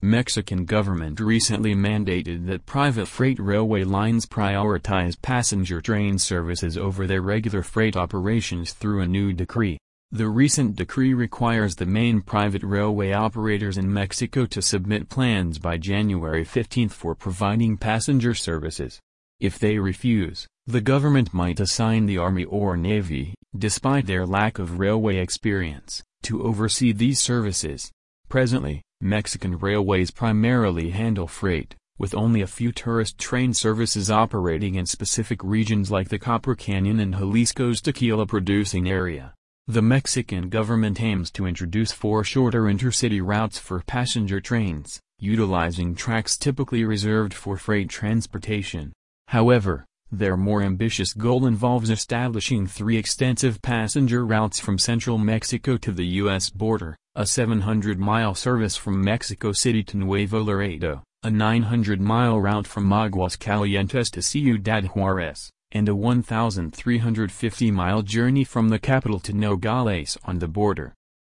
Mexican government recently mandated that private freight railway lines prioritize passenger train services over their regular freight operations through a new decree. The recent decree requires the main private railway operators in Mexico to submit plans by January 15 for providing passenger services. If they refuse, the government might assign the Army or Navy, despite their lack of railway experience, to oversee these services. Presently, Mexican railways primarily handle freight, with only a few tourist train services operating in specific regions like the Copper Canyon and Jalisco's tequila producing area. The Mexican government aims to introduce four shorter intercity routes for passenger trains, utilizing tracks typically reserved for freight transportation. However, their more ambitious goal involves establishing three extensive passenger routes from central Mexico to the U.S. border, a 700-mile service from Mexico City to Nuevo Laredo, a 900-mile route from Aguascalientes to Ciudad Juarez, and a 1,350-mile journey from the capital to Nogales on the border.